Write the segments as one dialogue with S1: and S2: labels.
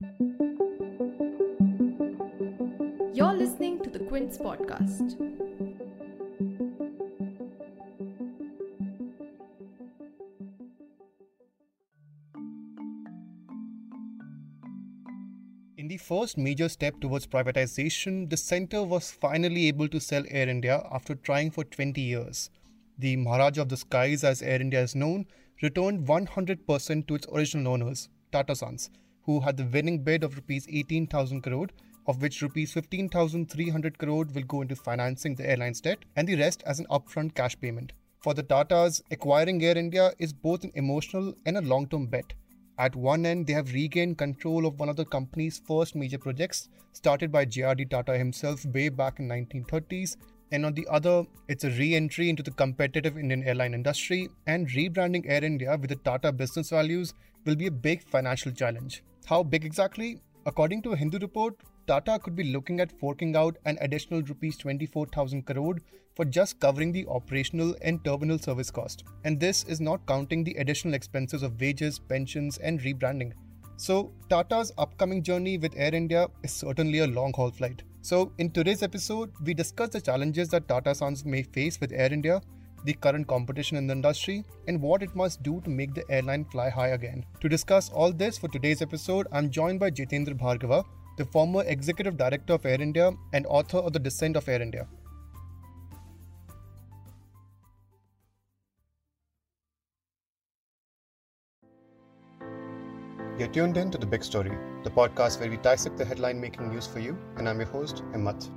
S1: You're listening to the Quint podcast.
S2: In the first major step towards privatization, the centre was finally able to sell Air India after trying for 20 years. The Maharaja of the Skies, as Air India is known, returned 100% to its original owners, Tata Sons, who had the winning bid of rupees 18,000 crore, of which rupees 15,300 crore will go into financing the airline's debt and the rest as an upfront cash payment. For the Tatas, acquiring Air India is both an emotional and a long term bet. At one end, they have regained control of one of the company's first major projects, started by J.R.D. Tata himself way back in 1930s, and on the other, it's a re-entry into the competitive Indian airline industry, and rebranding Air India with the Tata business values will be a big financial challenge. How big exactly? According to a Hindu report, Tata could be looking at forking out an additional rupees 24,000 crore for just covering the operational and terminal service cost. And this is not counting the additional expenses of wages, pensions, and rebranding. So, Tata's upcoming journey with Air India is certainly a long haul flight. So, in today's episode, we discuss the challenges that Tata Sons may face with Air India, the current competition in the industry, and what it must do to make the airline fly high again. To discuss all this for today's episode, I'm joined by Jitender Bhargava, the former executive director of Air India and author of The Descent of Air India. You're tuned in to The Big Story, the podcast where we dissect the headline making news for you, and I'm your host, Himmat.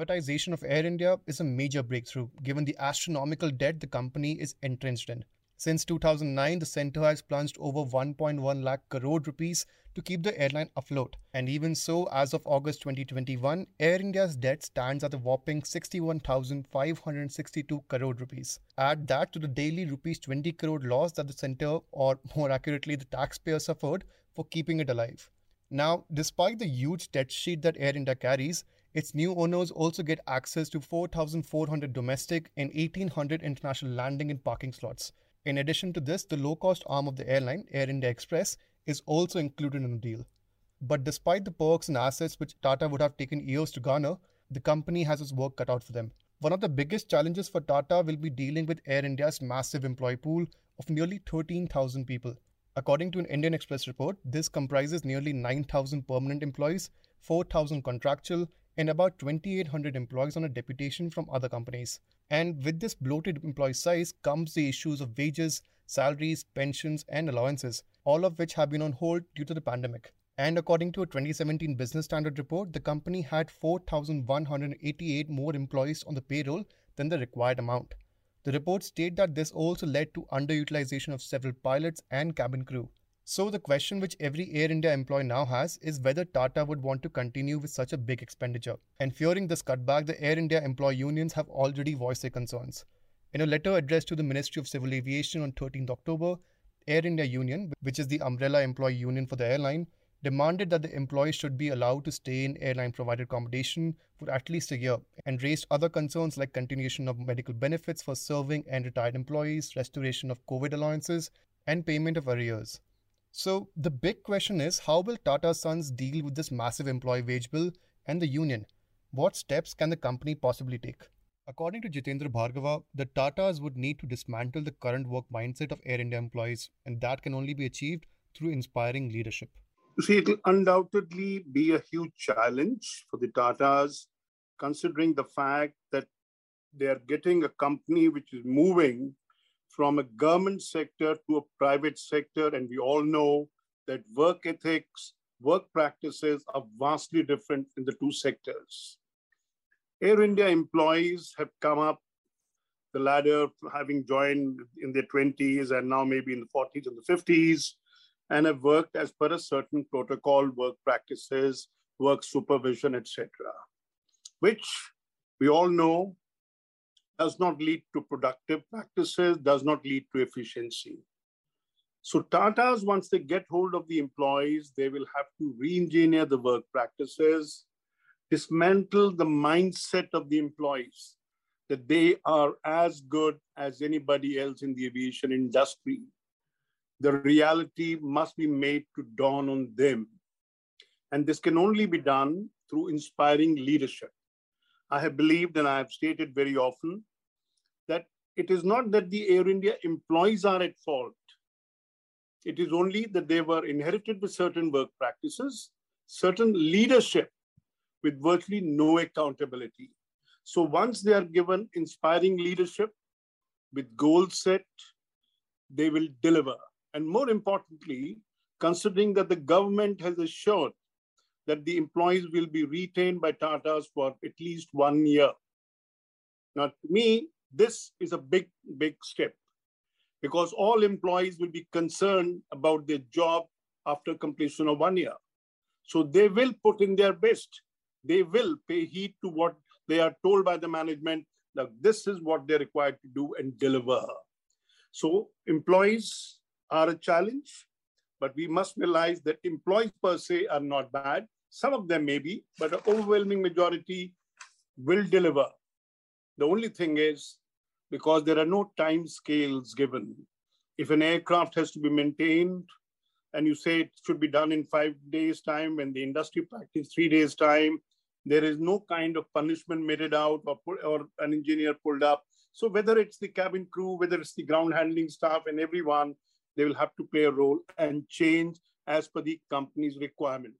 S2: Privatization of Air India is a major breakthrough given the astronomical debt the company is entrenched in. Since 2009, the centre has plunged over 1.1 lakh crore rupees to keep the airline afloat. And even so, as of August 2021, Air India's debt stands at a whopping 61,562 crore rupees. Add that to the daily rupees 20 crore loss that the centre, or more accurately, the taxpayer suffered for keeping it alive. Now, despite the huge debt sheet that Air India carries, its new owners also get access to 4,400 domestic and 1,800 international landing and parking slots. In addition to this, the low cost arm of the airline, Air India Express, is also included in the deal. But despite the perks and assets which Tata would have taken years to garner, the company has its work cut out for them. One of the biggest challenges for Tata will be dealing with Air India's massive employee pool of nearly 13,000 people. According to an Indian Express report, this comprises nearly 9,000 permanent employees, 4,000 contractual, and about 2,800 employees on a deputation from other companies. And with this bloated employee size comes the issues of wages, salaries, pensions, and allowances, all of which have been on hold due to the pandemic. And according to a 2017 Business Standard report, the company had 4,188 more employees on the payroll than the required amount. The report state that this also led to underutilization of several pilots and cabin crew. So, the question which every Air India employee now has is whether Tata would want to continue with such a big expenditure. And fearing this cutback, the Air India employee unions have already voiced their concerns. In a letter addressed to the Ministry of Civil Aviation on 13th October, Air India Union, which is the umbrella employee union for the airline, demanded that the employees should be allowed to stay in airline provided accommodation for at least a year and raised other concerns like continuation of medical benefits for serving and retired employees, restoration of COVID allowances, and payment of arrears. So the big question is how will Tata Sons deal with this massive employee wage bill and the union? What steps can the company possibly take? According to Jitender Bhargava, the Tatas would need to dismantle the current work mindset of Air India employees, and that can only be achieved through inspiring leadership.
S3: You see, it'll undoubtedly be a huge challenge for the Tatas, considering the fact that they are getting a company which is moving from a government sector to a private sector. And we all know that work ethics, work practices are vastly different in the two sectors. Air India employees have come up the ladder, having joined in their 20s and now maybe in the 40s and the 50s, and have worked as per a certain protocol, work practices, work supervision, etc., which we all know does not lead to productive practices, does not lead to efficiency. So Tata's, once they get hold of the employees, they will have to re-engineer the work practices, dismantle the mindset of the employees. that they are as good as anybody else in the aviation industry. The reality must be made to dawn on them. And this can only be done through inspiring leadership. I have believed and I have stated very often it is not that the Air India employees are at fault. It is only that they were inherited with certain work practices, certain leadership with virtually no accountability. So once they are given inspiring leadership with goals set, they will deliver. And more importantly, considering that the government has assured that the employees will be retained by Tatas for at least one year. Now, to me, this is a big, big step because all employees will be concerned about their job after completion of one year. So they will put in their best. They will pay heed to what they are told by the management that this is what they're required to do and deliver. So employees are a challenge, but we must realize that employees per se are not bad. Some of them may be, but an overwhelming majority will deliver. The only thing is because there are no time scales given. If an aircraft has to be maintained and you say it should be done in five days' time and the industry practice three days' time, there is no kind of punishment meted out or, or an engineer pulled up. So whether it's the cabin crew, whether it's the ground handling staff and everyone, they will have to play a role and change as per the company's requirements.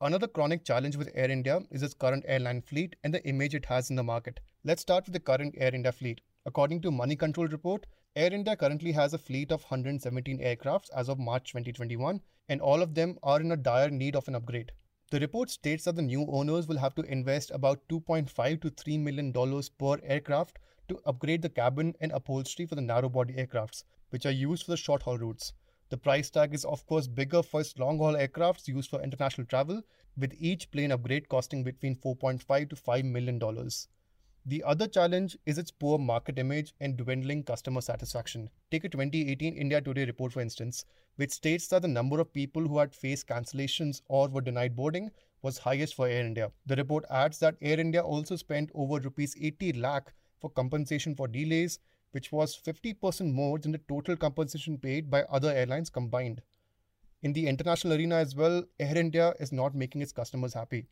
S2: Another chronic challenge with Air India is its current airline fleet and the image it has in the market. Let's start with the current Air India fleet. According to Money Control report, Air India currently has a fleet of 117 aircrafts as of March 2021, and all of them are in a dire need of an upgrade. The report states that the new owners will have to invest about 2.5 to 3 million dollars per aircraft to upgrade the cabin and upholstery for the narrow body aircrafts, which are used for the short haul routes. The price tag is of course bigger for long haul aircrafts used for international travel, with each plane upgrade costing between 4.5 to 5 million dollars. The other challenge is its poor market image and dwindling customer satisfaction. Take a 2018 India Today report, for instance, which states that the number of people who had faced cancellations or were denied boarding was highest for Air India. The report adds that Air India also spent over rupees 80 lakh for compensation for delays, which was 50% more than the total compensation paid by other airlines combined. In the international arena as well, Air India is not making its customers happy.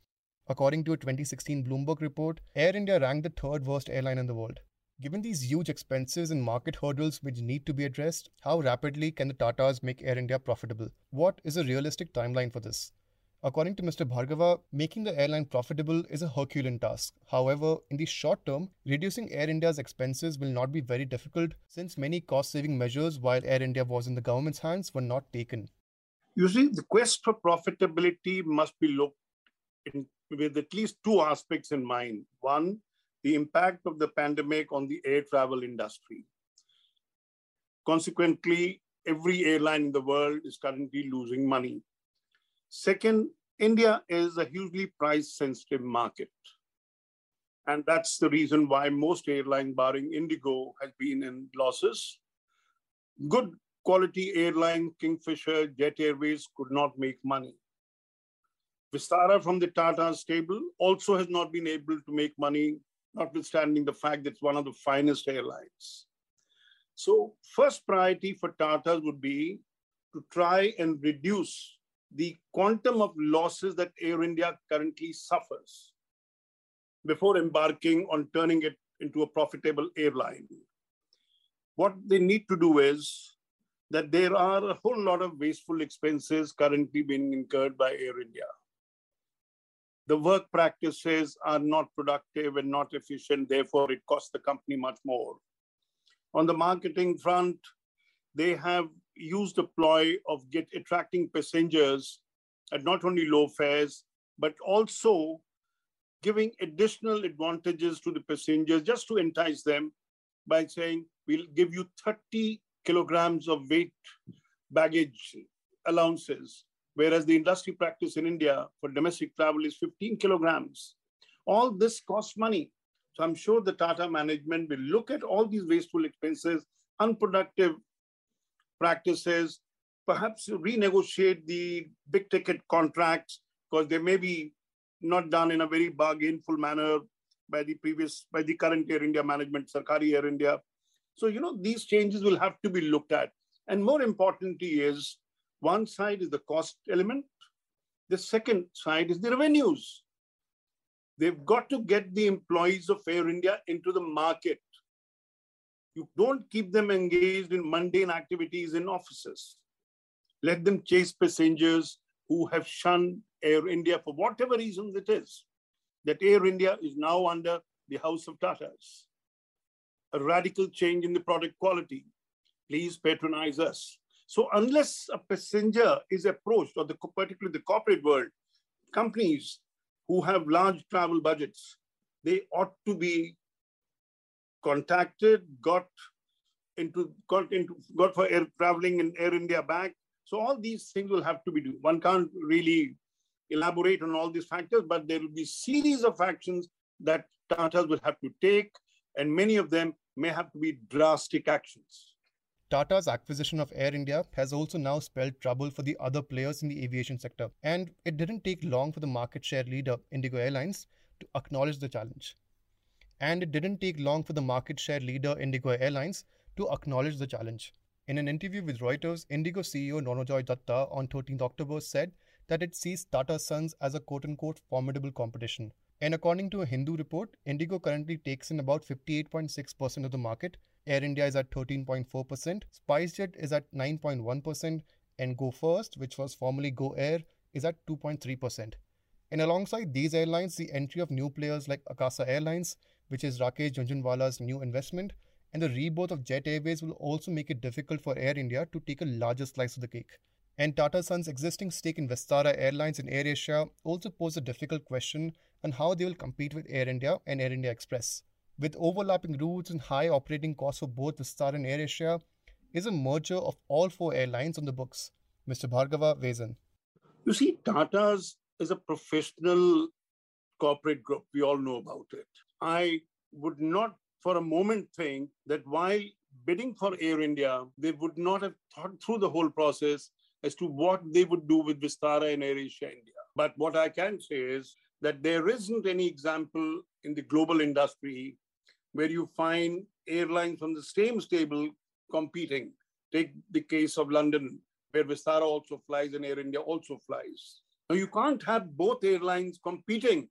S2: According to a 2016 Bloomberg report, Air India ranked the third worst airline in the world. Given these huge expenses and market hurdles which need to be addressed, how rapidly can the Tatas make Air India profitable? What is a realistic timeline for this? According to Mr. Bhargava, making the airline profitable is a Herculean task. However, in the short term, reducing Air India's expenses will not be very difficult since many cost saving measures while Air India was in the government's hands were not taken.
S3: You see, the quest for profitability must be looked in with at least two aspects in mind. One, the impact of the pandemic on the air travel industry. Consequently, every airline in the world is currently losing money. Second, India is a hugely price sensitive market. And that's the reason why most airline barring Indigo, has been in losses. Good quality airline, Kingfisher, Jet Airways could not make money. Vistara from the Tata stable also has not been able to make money, notwithstanding the fact that it's one of the finest airlines. So, first priority for Tata would be to try and reduce the quantum of losses that Air India currently suffers before embarking on turning it into a profitable airline. What they need to do is that there are a whole lot of wasteful expenses currently being incurred by Air India the work practices are not productive and not efficient, therefore it costs the company much more. On the marketing front, they have used the ploy of get attracting passengers at not only low fares, but also giving additional advantages to the passengers just to entice them by saying, we'll give you 30 kilograms of weight baggage allowances whereas the industry practice in India for domestic travel is 15 kilograms. All this costs money. So I'm sure the Tata management will look at all these wasteful expenses, unproductive practices, perhaps renegotiate the big ticket contracts because they may be not done in a very bargainful manner. by the previous, by the current Air India management, Sarkari Air India. So, you know, these changes will have to be looked at. And more importantly is one side is the cost element. The second side is the revenues. They've got to get the employees of Air India into the market. You don't keep them engaged in mundane activities in offices. Let them chase passengers who have shunned Air India for whatever reasons it is. That Air India is now under the House of Tatas. A radical change in the product quality. Please patronize us. So unless a passenger is approached, or the, particularly the corporate world, companies who have large travel budgets, they ought to be contacted, got into got into got for air traveling in Air India back. So all these things will have to be done. One can't really elaborate on all these factors, but there will be series of actions that Tata will have to take, and many of them may have to be drastic actions.
S2: Tata's acquisition of Air India has also now spelled trouble for the other players in the aviation sector, and it didn't take long for the market share leader, Indigo Airlines, to acknowledge the challenge. And it didn't take long for the market share leader, Indigo Airlines, to acknowledge the challenge. In an interview with Reuters, Indigo CEO Ronojoy Dutta on 13th October said that it sees Tata Sons as a quote unquote formidable competition. And according to a Hindu report, Indigo currently takes in about 58.6% of the market Air India is at 13.4%, SpiceJet is at 9.1%, and Go First, which was formerly Go Air, is at 2.3%. And alongside these airlines, the entry of new players like Akasa Airlines, which is Rakesh Jhunjhunwala's new investment, and the rebirth of Jet Airways will also make it difficult for Air India to take a larger slice of the cake. And Tata Sons' existing stake in Vistara Airlines and AirAsia also pose a difficult question on how they will compete with Air India and Air India Express with overlapping routes and high operating costs for both Vistara and AirAsia, is a merger of all four airlines on the books. Mr. Bhargava weighs.
S3: You see, Tata's is a professional corporate group. We all know about it. I would not for a moment think that while bidding for Air India, they would not have thought through the whole process as to what they would do with Vistara and AirAsia India. But what I can say is that there isn't any example in the global industry where you find airlines from the same stable competing. Take the case of London, where Vistara also flies and Air India also flies. Now, you can't have both airlines competing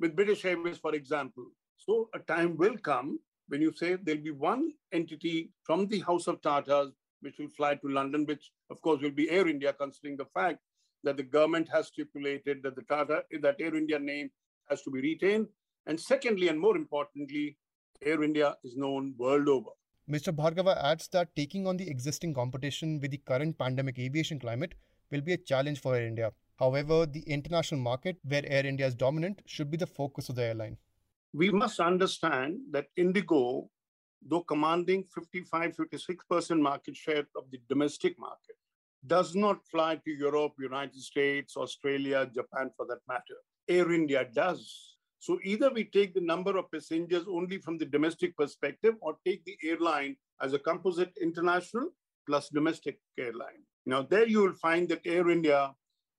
S3: with British Airways, for example. So, a time will come when you say there'll be one entity from the House of Tatas which will fly to London, which, of course, will be Air India, considering the fact that the government has stipulated that the Tata, that Air India name has to be retained. And secondly, and more importantly, Air India is known world over.
S2: Mr. Bhargava adds that taking on the existing competition with the current pandemic aviation climate will be a challenge for Air India. However, the international market, where Air India is dominant, should be the focus of the airline.
S3: We must understand that Indigo, though commanding 55 56% market share of the domestic market, does not fly to Europe, United States, Australia, Japan for that matter. Air India does. So either we take the number of passengers only from the domestic perspective or take the airline as a composite international plus domestic airline. Now there you will find that Air India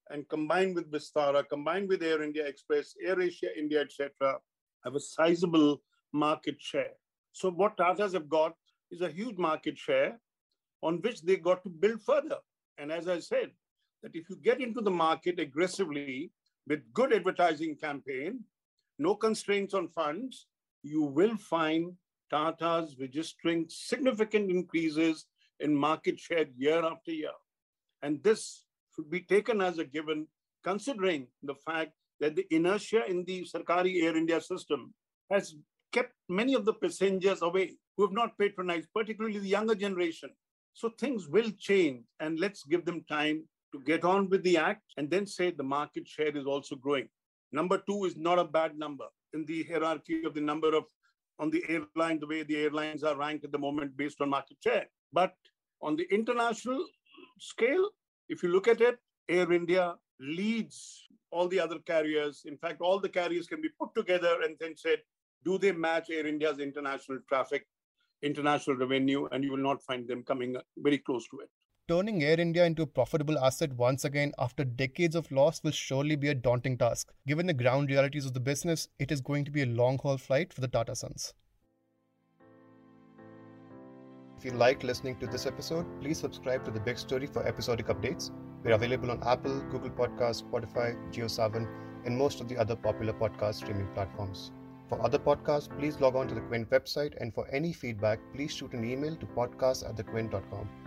S3: and combined with Vistara, combined with Air India Express, Air Asia India, etc., have a sizable market share. So what Tatas have got is a huge market share on which they got to build further. And as I said, that if you get into the market aggressively with good advertising campaign, no constraints on funds, you will find Tata's registering significant increases in market share year after year. And this should be taken as a given, considering the fact that the inertia in the Sarkari Air India system has kept many of the passengers away who have not patronized, particularly the younger generation. So things will change, and let's give them time to get on with the act and then say the market share is also growing. Number two is not a bad number in the hierarchy of the number of on the airline, the way the airlines are ranked at the moment based on market share. But on the international scale, if you look at it, Air India leads all the other carriers. In fact, all the carriers can be put together and then said, do they match Air India's international traffic, international revenue? And you will not find them coming very close to it.
S2: Turning Air India into a profitable asset once again after decades of loss will surely be a daunting task. Given the ground realities of the business, it is going to be a long haul flight for the Tata Sons. If you liked listening to this episode, please subscribe to The Big Story for episodic updates. We're available on Apple, Google Podcasts, Spotify, JioSaavn, and most of the other popular podcast streaming platforms. For other podcasts, please log on to the Quint website, and for any feedback, please shoot an email to podcast at thequint.com.